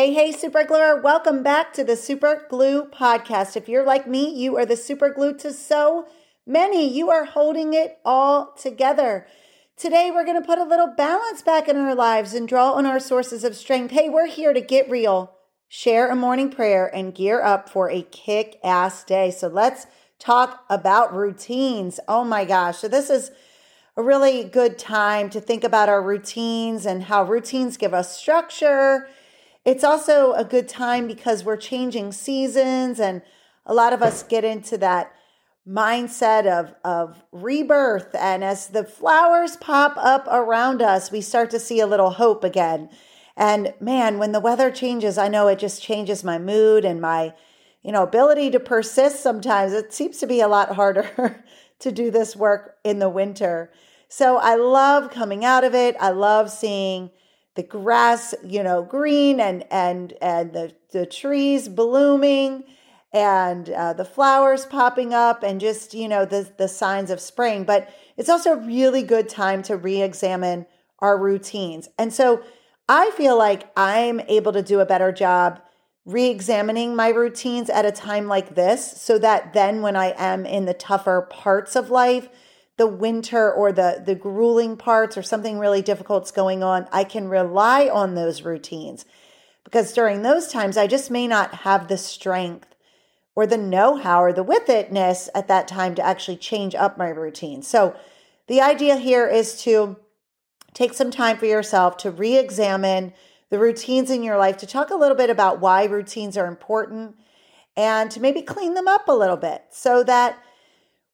Hey, hey, super gluer, welcome back to the Super Glue Podcast. If you're like me, you are the super glue to so many. You are holding it all together. Today, we're going to put a little balance back in our lives and draw on our sources of strength. Hey, we're here to get real, share a morning prayer, and gear up for a kick ass day. So let's talk about routines. Oh my gosh. So, this is a really good time to think about our routines and how routines give us structure it's also a good time because we're changing seasons and a lot of us get into that mindset of, of rebirth. And as the flowers pop up around us, we start to see a little hope again. And man, when the weather changes, I know it just changes my mood and my, you know, ability to persist sometimes. It seems to be a lot harder to do this work in the winter. So I love coming out of it. I love seeing the grass, you know, green and and and the the trees blooming and uh, the flowers popping up and just you know the the signs of spring. But it's also a really good time to re-examine our routines. And so I feel like I'm able to do a better job re-examining my routines at a time like this so that then when I am in the tougher parts of life the winter or the the grueling parts or something really difficult's going on, I can rely on those routines. Because during those times I just may not have the strength or the know-how or the with itness at that time to actually change up my routine. So the idea here is to take some time for yourself to re-examine the routines in your life, to talk a little bit about why routines are important and to maybe clean them up a little bit so that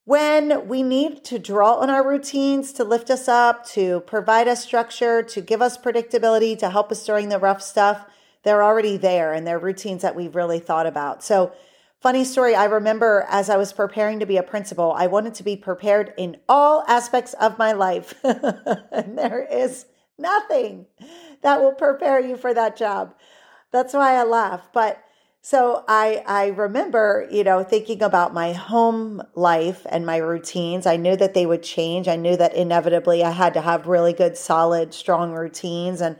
when we need to draw on our routines to lift us up, to provide us structure, to give us predictability, to help us during the rough stuff, they're already there and they're routines that we've really thought about. So, funny story, I remember as I was preparing to be a principal, I wanted to be prepared in all aspects of my life. and there is nothing that will prepare you for that job. That's why I laugh. But so I I remember, you know, thinking about my home life and my routines. I knew that they would change. I knew that inevitably I had to have really good solid strong routines and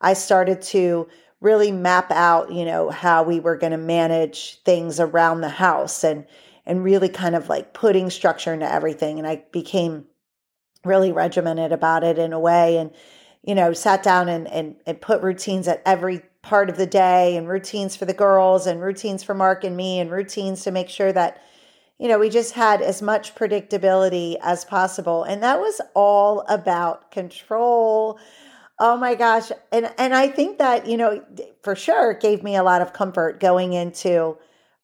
I started to really map out, you know, how we were going to manage things around the house and and really kind of like putting structure into everything and I became really regimented about it in a way and you know, sat down and, and, and put routines at every part of the day and routines for the girls and routines for Mark and me and routines to make sure that you know we just had as much predictability as possible. And that was all about control. Oh my gosh. And and I think that you know for sure gave me a lot of comfort going into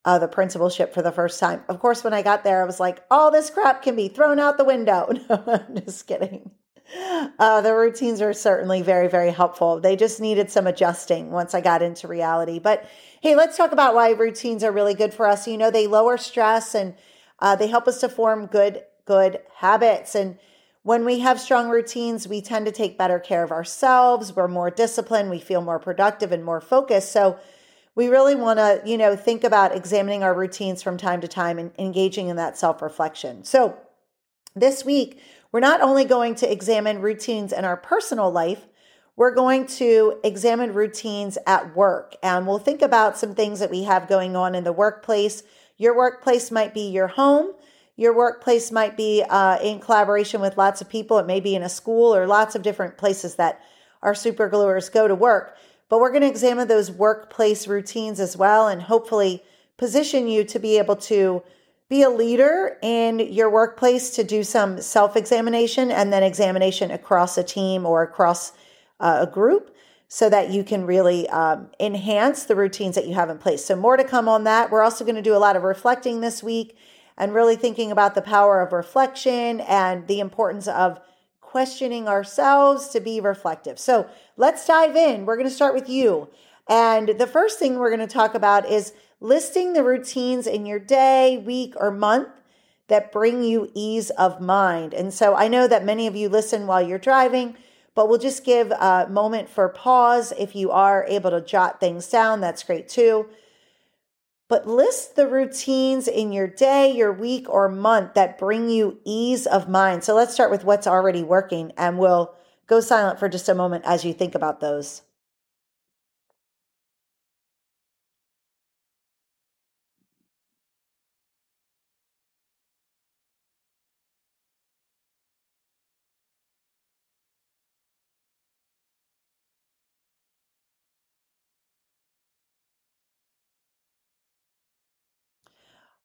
uh, the principalship for the first time. Of course when I got there I was like all this crap can be thrown out the window. No I'm just kidding uh, the routines are certainly very, very helpful. They just needed some adjusting once I got into reality. But hey, let's talk about why routines are really good for us. You know, they lower stress and uh, they help us to form good, good habits. And when we have strong routines, we tend to take better care of ourselves. We're more disciplined. We feel more productive and more focused. So we really want to, you know, think about examining our routines from time to time and engaging in that self reflection. So this week, we're not only going to examine routines in our personal life, we're going to examine routines at work. And we'll think about some things that we have going on in the workplace. Your workplace might be your home. Your workplace might be uh, in collaboration with lots of people. It may be in a school or lots of different places that our super gluers go to work. But we're going to examine those workplace routines as well and hopefully position you to be able to be a leader in your workplace to do some self examination and then examination across a team or across uh, a group so that you can really um, enhance the routines that you have in place. So, more to come on that. We're also going to do a lot of reflecting this week and really thinking about the power of reflection and the importance of questioning ourselves to be reflective. So, let's dive in. We're going to start with you. And the first thing we're going to talk about is listing the routines in your day, week, or month that bring you ease of mind. And so I know that many of you listen while you're driving, but we'll just give a moment for pause. If you are able to jot things down, that's great too. But list the routines in your day, your week, or month that bring you ease of mind. So let's start with what's already working and we'll go silent for just a moment as you think about those.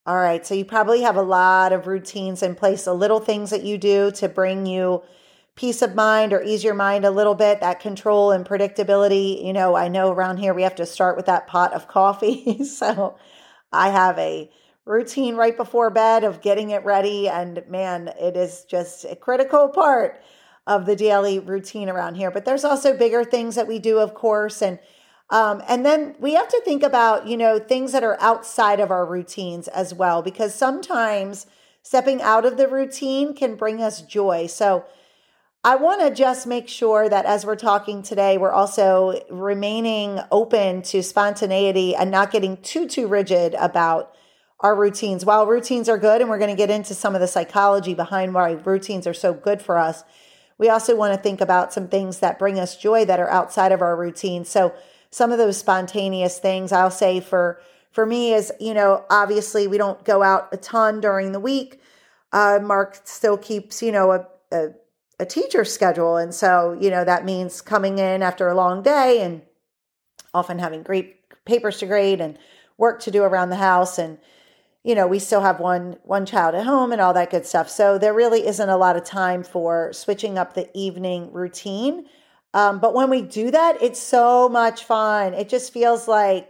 All right, so you probably have a lot of routines in place, the little things that you do to bring you peace of mind or ease your mind a little bit, that control and predictability. You know, I know around here we have to start with that pot of coffee. so I have a routine right before bed of getting it ready. And man, it is just a critical part of the daily routine around here. But there's also bigger things that we do, of course. And um, and then we have to think about, you know, things that are outside of our routines as well, because sometimes stepping out of the routine can bring us joy. So I want to just make sure that as we're talking today, we're also remaining open to spontaneity and not getting too, too rigid about our routines. While routines are good, and we're going to get into some of the psychology behind why routines are so good for us, we also want to think about some things that bring us joy that are outside of our routine. So, some of those spontaneous things I'll say for for me is, you know, obviously we don't go out a ton during the week. Uh, Mark still keeps, you know, a, a, a teacher schedule. And so, you know, that means coming in after a long day and often having great papers to grade and work to do around the house. And, you know, we still have one one child at home and all that good stuff. So there really isn't a lot of time for switching up the evening routine. Um, but when we do that, it's so much fun. It just feels like,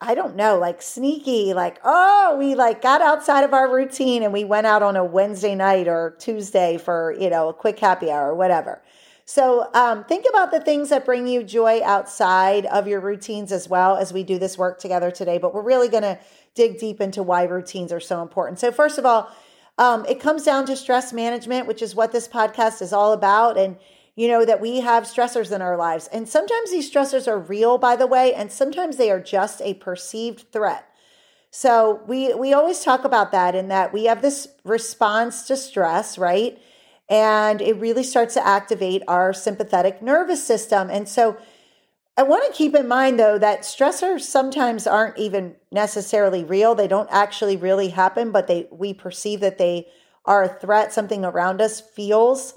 I don't know, like sneaky, like, oh, we like got outside of our routine and we went out on a Wednesday night or Tuesday for, you know, a quick happy hour or whatever. So um, think about the things that bring you joy outside of your routines as well as we do this work together today. But we're really going to dig deep into why routines are so important. So, first of all, um, it comes down to stress management, which is what this podcast is all about. And you know, that we have stressors in our lives. And sometimes these stressors are real, by the way, and sometimes they are just a perceived threat. So we we always talk about that in that we have this response to stress, right? And it really starts to activate our sympathetic nervous system. And so I want to keep in mind though that stressors sometimes aren't even necessarily real. They don't actually really happen, but they we perceive that they are a threat, something around us feels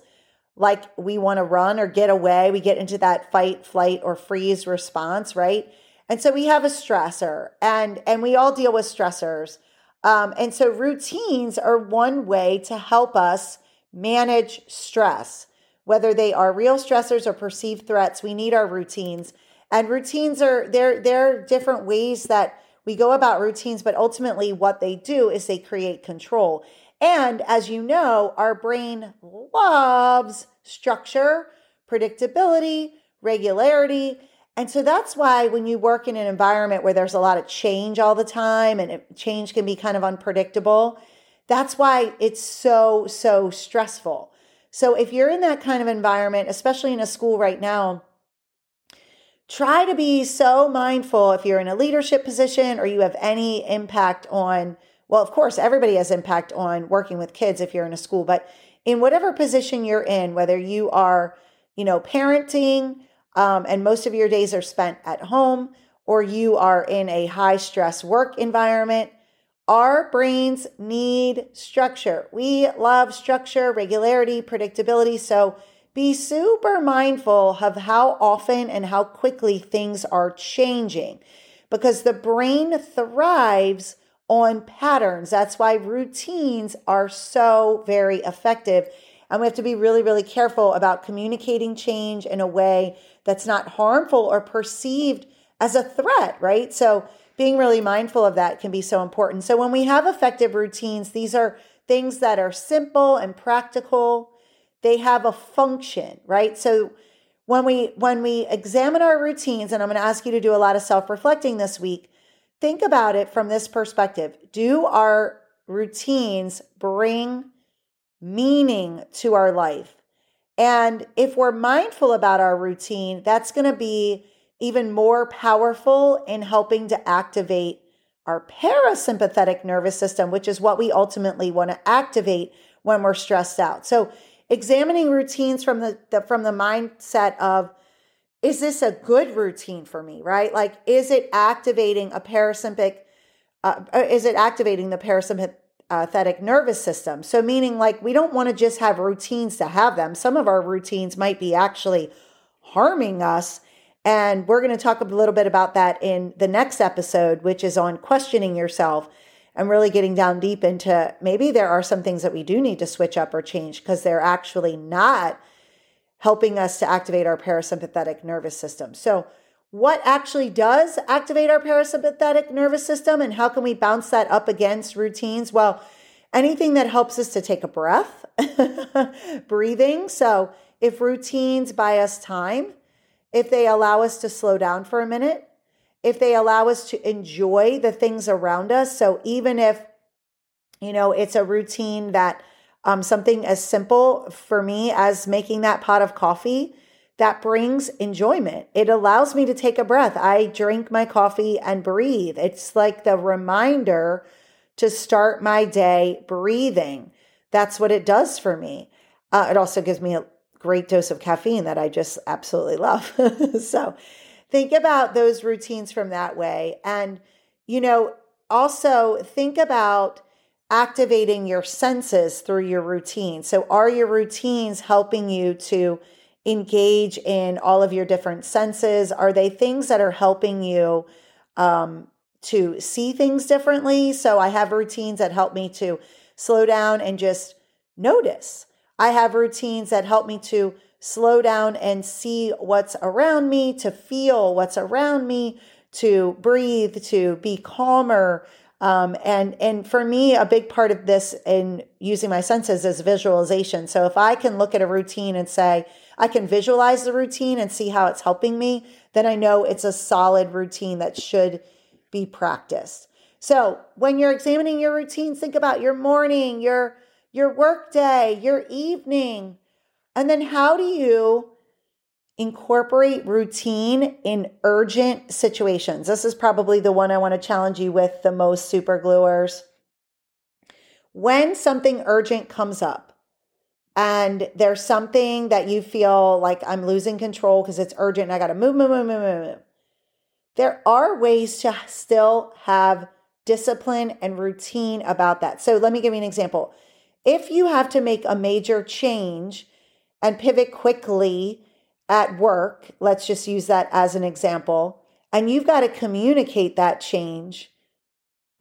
like we want to run or get away. We get into that fight, flight, or freeze response, right? And so we have a stressor, and and we all deal with stressors. Um, and so routines are one way to help us manage stress, whether they are real stressors or perceived threats. We need our routines, and routines are there. There are different ways that we go about routines, but ultimately, what they do is they create control. And as you know, our brain loves structure, predictability, regularity. And so that's why when you work in an environment where there's a lot of change all the time and change can be kind of unpredictable, that's why it's so, so stressful. So if you're in that kind of environment, especially in a school right now, try to be so mindful if you're in a leadership position or you have any impact on well, of course, everybody has impact on working with kids if you're in a school, but in whatever position you're in, whether you are, you know, parenting, um, and most of your days are spent at home, or you are in a high stress work environment, our brains need structure. We love structure, regularity, predictability. So be super mindful of how often and how quickly things are changing because the brain thrives on patterns. That's why routines are so very effective. And we have to be really, really careful about communicating change in a way that's not harmful or perceived as a threat, right? So, being really mindful of that can be so important. So, when we have effective routines, these are things that are simple and practical. They have a function, right? So, when we when we examine our routines and I'm going to ask you to do a lot of self-reflecting this week, think about it from this perspective. Do our routines bring meaning to our life? And if we're mindful about our routine, that's going to be even more powerful in helping to activate our parasympathetic nervous system, which is what we ultimately want to activate when we're stressed out. So, examining routines from the, the from the mindset of is this a good routine for me, right? Like, is it activating a parasympathetic, uh, uh, is it activating the parasympathetic nervous system? So, meaning like we don't want to just have routines to have them. Some of our routines might be actually harming us. And we're going to talk a little bit about that in the next episode, which is on questioning yourself. and really getting down deep into maybe there are some things that we do need to switch up or change because they're actually not helping us to activate our parasympathetic nervous system. So, what actually does activate our parasympathetic nervous system and how can we bounce that up against routines? Well, anything that helps us to take a breath, breathing. So, if routines buy us time, if they allow us to slow down for a minute, if they allow us to enjoy the things around us. So even if, you know, it's a routine that um, something as simple for me as making that pot of coffee, that brings enjoyment. It allows me to take a breath. I drink my coffee and breathe. It's like the reminder to start my day breathing. That's what it does for me. Uh, it also gives me a great dose of caffeine that I just absolutely love. so, think about those routines from that way. And, you know, also think about activating your senses through your routine. So, are your routines helping you to engage in all of your different senses? Are they things that are helping you um, to see things differently? So, I have routines that help me to slow down and just notice. I have routines that help me to slow down and see what's around me, to feel what's around me, to breathe, to be calmer. Um, and and for me, a big part of this in using my senses is visualization. So if I can look at a routine and say I can visualize the routine and see how it's helping me, then I know it's a solid routine that should be practiced. So when you're examining your routines, think about your morning, your your work day, your evening, and then how do you incorporate routine in urgent situations? This is probably the one I want to challenge you with the most, super gluers. When something urgent comes up and there's something that you feel like I'm losing control because it's urgent and I got to move, move, move, move, move, move. There are ways to still have discipline and routine about that. So let me give you an example. If you have to make a major change and pivot quickly at work, let's just use that as an example, and you've got to communicate that change,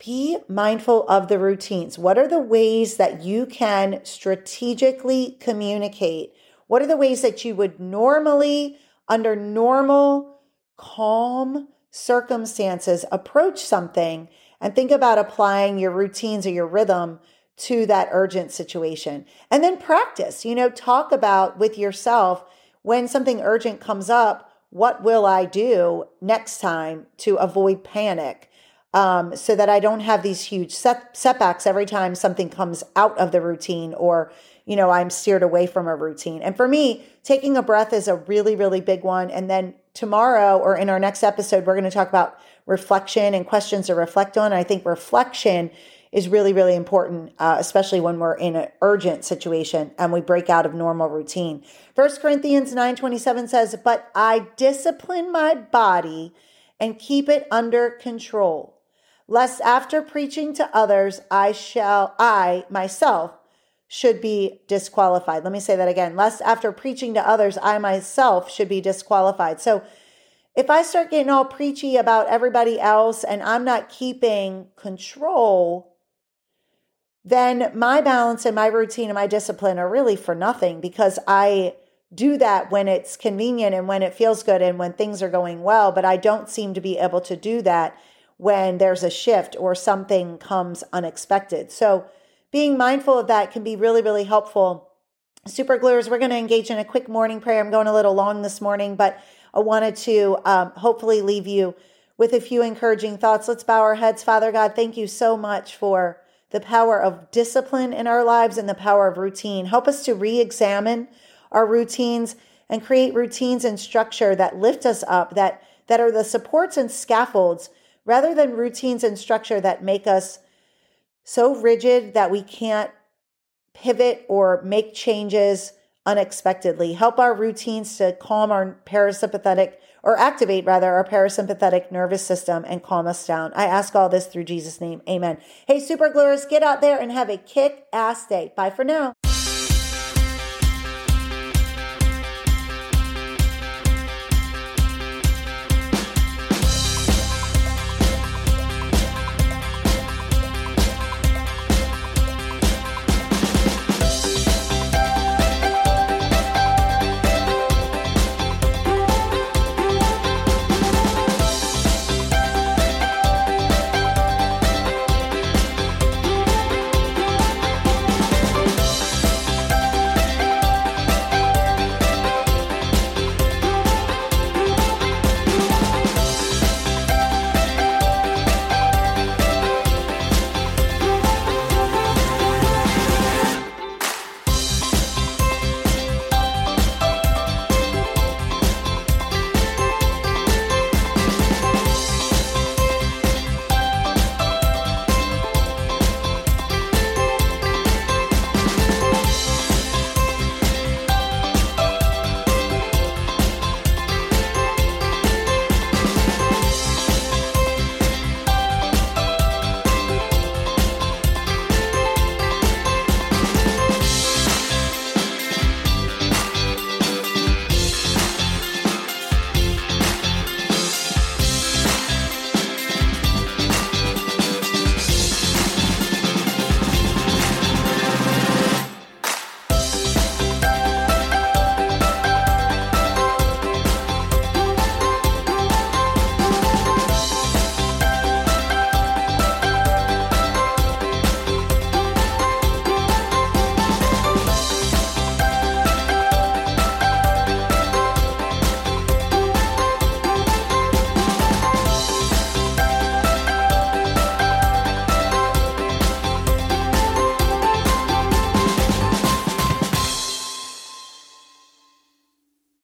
be mindful of the routines. What are the ways that you can strategically communicate? What are the ways that you would normally, under normal, calm circumstances, approach something and think about applying your routines or your rhythm to that urgent situation. And then practice, you know, talk about with yourself when something urgent comes up, what will I do next time to avoid panic? Um, so that I don't have these huge set, setbacks every time something comes out of the routine or, you know, I'm steered away from a routine. And for me, taking a breath is a really, really big one. And then tomorrow or in our next episode, we're going to talk about reflection and questions to reflect on. I think reflection is really, really important, uh, especially when we're in an urgent situation and we break out of normal routine. First Corinthians 9:27 says, "But I discipline my body and keep it under control, lest after preaching to others I shall I myself should be disqualified." Let me say that again. Lest after preaching to others I myself should be disqualified. So if I start getting all preachy about everybody else and I'm not keeping control, then my balance and my routine and my discipline are really for nothing because I do that when it's convenient and when it feels good and when things are going well. But I don't seem to be able to do that when there's a shift or something comes unexpected. So being mindful of that can be really, really helpful. Super gluers, we're going to engage in a quick morning prayer. I'm going a little long this morning, but I wanted to um, hopefully leave you with a few encouraging thoughts. Let's bow our heads. Father God, thank you so much for the power of discipline in our lives and the power of routine. Help us to re examine our routines and create routines and structure that lift us up, that, that are the supports and scaffolds, rather than routines and structure that make us so rigid that we can't pivot or make changes unexpectedly. Help our routines to calm our parasympathetic or activate rather our parasympathetic nervous system and calm us down. I ask all this through Jesus' name. Amen. Hey, super gluers, get out there and have a kick ass day. Bye for now.